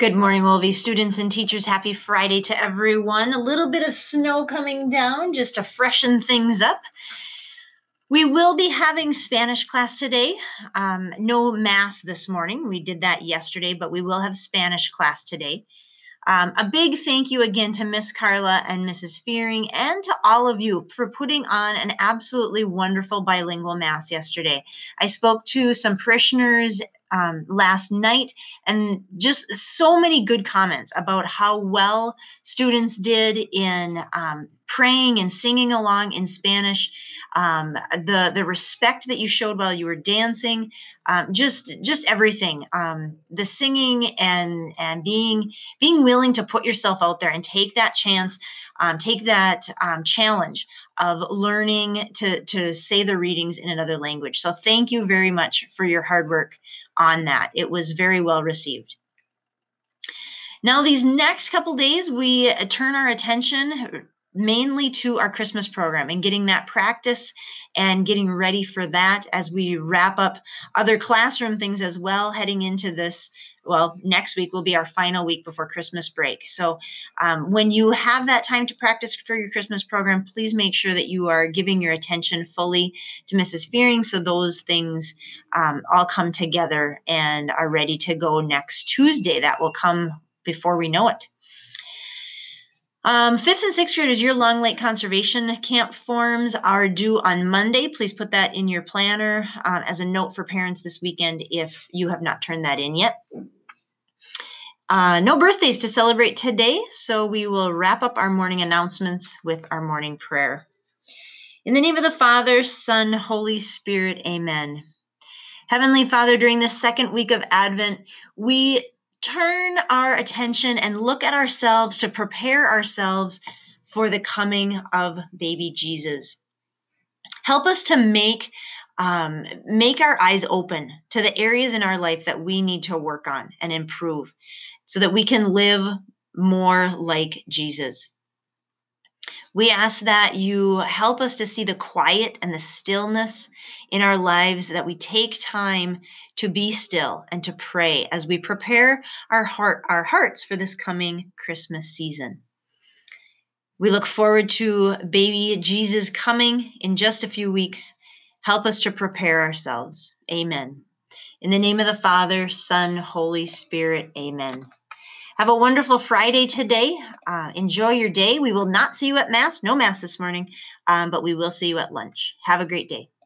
Good morning, Wolvie students and teachers. Happy Friday to everyone. A little bit of snow coming down just to freshen things up. We will be having Spanish class today. Um, no mass this morning. We did that yesterday, but we will have Spanish class today. Um, a big thank you again to Miss Carla and Mrs. Fearing and to all of you for putting on an absolutely wonderful bilingual mass yesterday. I spoke to some parishioners um, last night and just so many good comments about how well students did in um, praying and singing along in Spanish. Um, the the respect that you showed while you were dancing, um, just just everything. Um, the singing and and being being willing to put yourself out there and take that chance, um, take that challenge of learning to to say the readings in another language. So thank you very much for your hard work on that. It was very well received. Now, these next couple days, we turn our attention mainly to our Christmas program and getting that practice and getting ready for that as we wrap up other classroom things as well, heading into this well, next week will be our final week before Christmas break. So, um, when you have that time to practice for your Christmas program, please make sure that you are giving your attention fully to Mrs. Fearing so those things um, all come together and are ready to go next Tuesday. That will come before we know it. Um, fifth and sixth graders, your Long Lake Conservation Camp forms are due on Monday. Please put that in your planner um, as a note for parents this weekend if you have not turned that in yet. Uh, no birthdays to celebrate today, so we will wrap up our morning announcements with our morning prayer. In the name of the Father, Son, Holy Spirit, amen. Heavenly Father, during this second week of Advent, we turn our attention and look at ourselves to prepare ourselves for the coming of baby Jesus. Help us to make um, make our eyes open to the areas in our life that we need to work on and improve so that we can live more like Jesus. We ask that you help us to see the quiet and the stillness in our lives, that we take time to be still and to pray as we prepare our heart our hearts for this coming Christmas season. We look forward to baby Jesus coming in just a few weeks. Help us to prepare ourselves. Amen. In the name of the Father, Son, Holy Spirit, amen. Have a wonderful Friday today. Uh, enjoy your day. We will not see you at Mass, no Mass this morning, um, but we will see you at lunch. Have a great day.